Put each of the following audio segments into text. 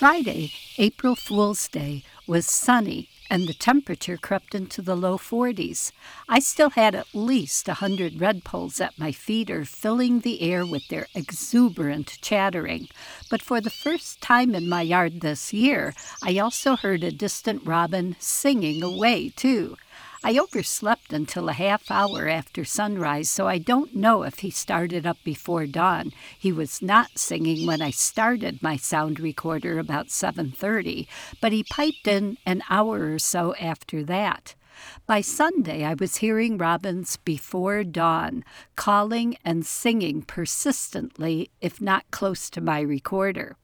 Friday, April Fool's Day, was sunny and the temperature crept into the low 40s. I still had at least a hundred redpolls at my feet or filling the air with their exuberant chattering. But for the first time in my yard this year, I also heard a distant robin singing away, too. I overslept until a half hour after sunrise, so I don't know if he started up before dawn. He was not singing when I started my sound recorder about 7:30, but he piped in an hour or so after that. By Sunday, I was hearing robins before dawn, calling and singing persistently, if not close to my recorder.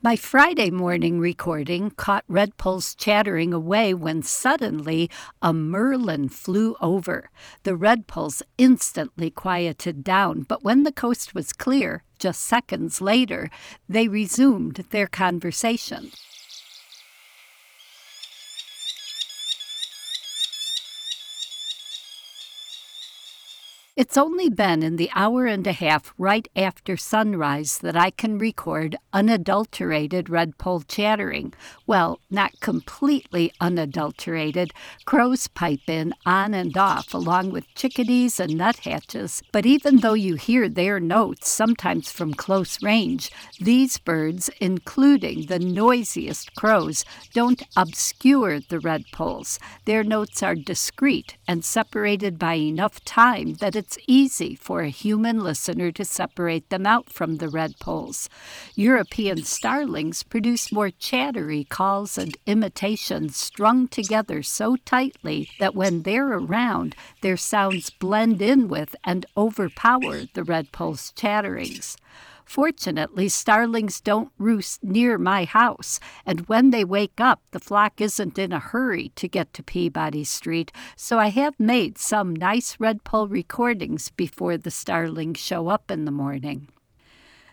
My Friday morning recording caught redpolls chattering away when suddenly a merlin flew over. The redpolls instantly quieted down, but when the coast was clear, just seconds later, they resumed their conversation. It's only been in the hour and a half right after sunrise that I can record unadulterated redpoll chattering. Well, not completely unadulterated. Crows pipe in on and off, along with chickadees and nuthatches. But even though you hear their notes, sometimes from close range, these birds, including the noisiest crows, don't obscure the redpolls. Their notes are discreet and separated by enough time that it it's easy for a human listener to separate them out from the redpolls. European starlings produce more chattery calls and imitations strung together so tightly that when they're around, their sounds blend in with and overpower the redpoll's chatterings. Fortunately, starlings don't roost near my house, and when they wake up, the flock isn't in a hurry to get to Peabody Street, so I have made some nice redpoll recordings before the starlings show up in the morning.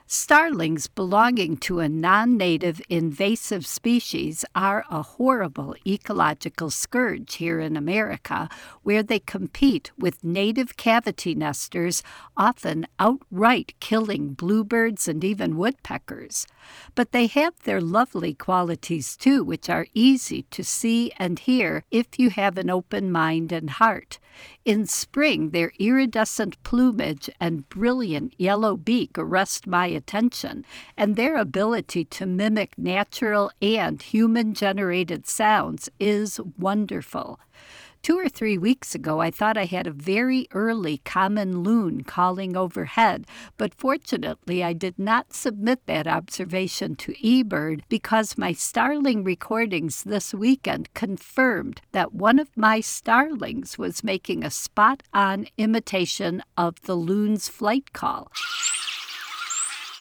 Starlings belonging to a non native invasive species are a horrible ecological scourge here in America, where they compete with native cavity nesters, often outright killing bluebirds and even woodpeckers. But they have their lovely qualities too, which are easy to see and hear if you have an open mind and heart. In spring, their iridescent plumage and brilliant yellow beak arrest my attention, and their ability to mimic natural and human generated sounds is wonderful. Two or three weeks ago, I thought I had a very early common loon calling overhead, but fortunately, I did not submit that observation to eBird because my starling recordings this weekend confirmed that one of my starlings was making a spot on imitation of the loon's flight call.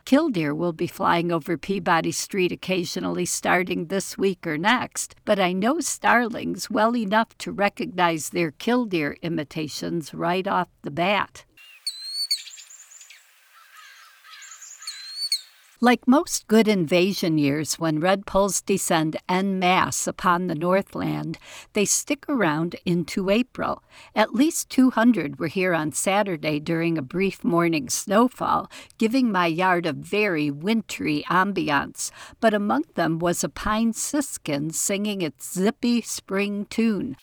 Killdeer will be flying over Peabody Street occasionally starting this week or next, but I know starlings well enough to recognize their killdeer imitations right off the bat. Like most good invasion years, when redpolls descend en masse upon the Northland, they stick around into April. At least 200 were here on Saturday during a brief morning snowfall, giving my yard a very wintry ambiance, but among them was a pine siskin singing its zippy spring tune.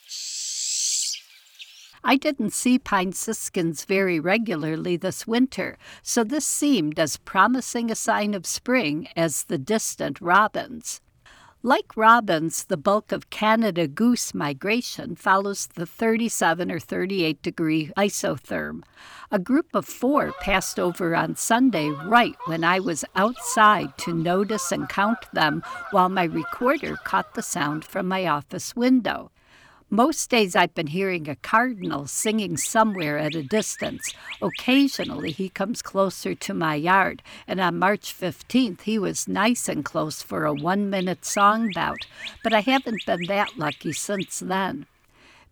I didn't see pine siskins very regularly this winter, so this seemed as promising a sign of spring as the distant robins. Like robins, the bulk of Canada goose migration follows the 37 or 38 degree isotherm. A group of four passed over on Sunday right when I was outside to notice and count them while my recorder caught the sound from my office window. Most days I've been hearing a cardinal singing somewhere at a distance. Occasionally he comes closer to my yard, and on March 15th he was nice and close for a one minute song bout, but I haven't been that lucky since then.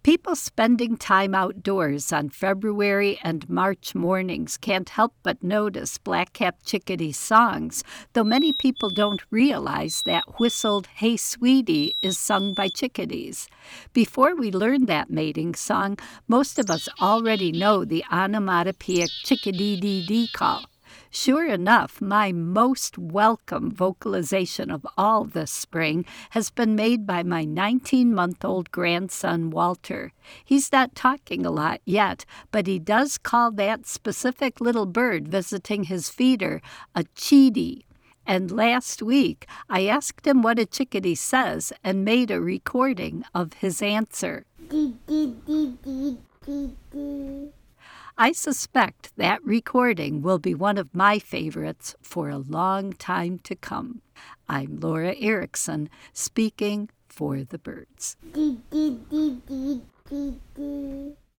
People spending time outdoors on February and March mornings can't help but notice black-capped chickadee songs, though many people don't realize that whistled Hey Sweetie is sung by chickadees. Before we learn that mating song, most of us already know the onomatopoeic chickadee dee dee call. Sure enough, my most welcome vocalization of all this spring has been made by my 19 month old grandson, Walter. He's not talking a lot yet, but he does call that specific little bird visiting his feeder a cheedy. And last week, I asked him what a chickadee says and made a recording of his answer. I suspect that recording will be one of my favorites for a long time to come. I'm Laura Erickson, speaking for the birds.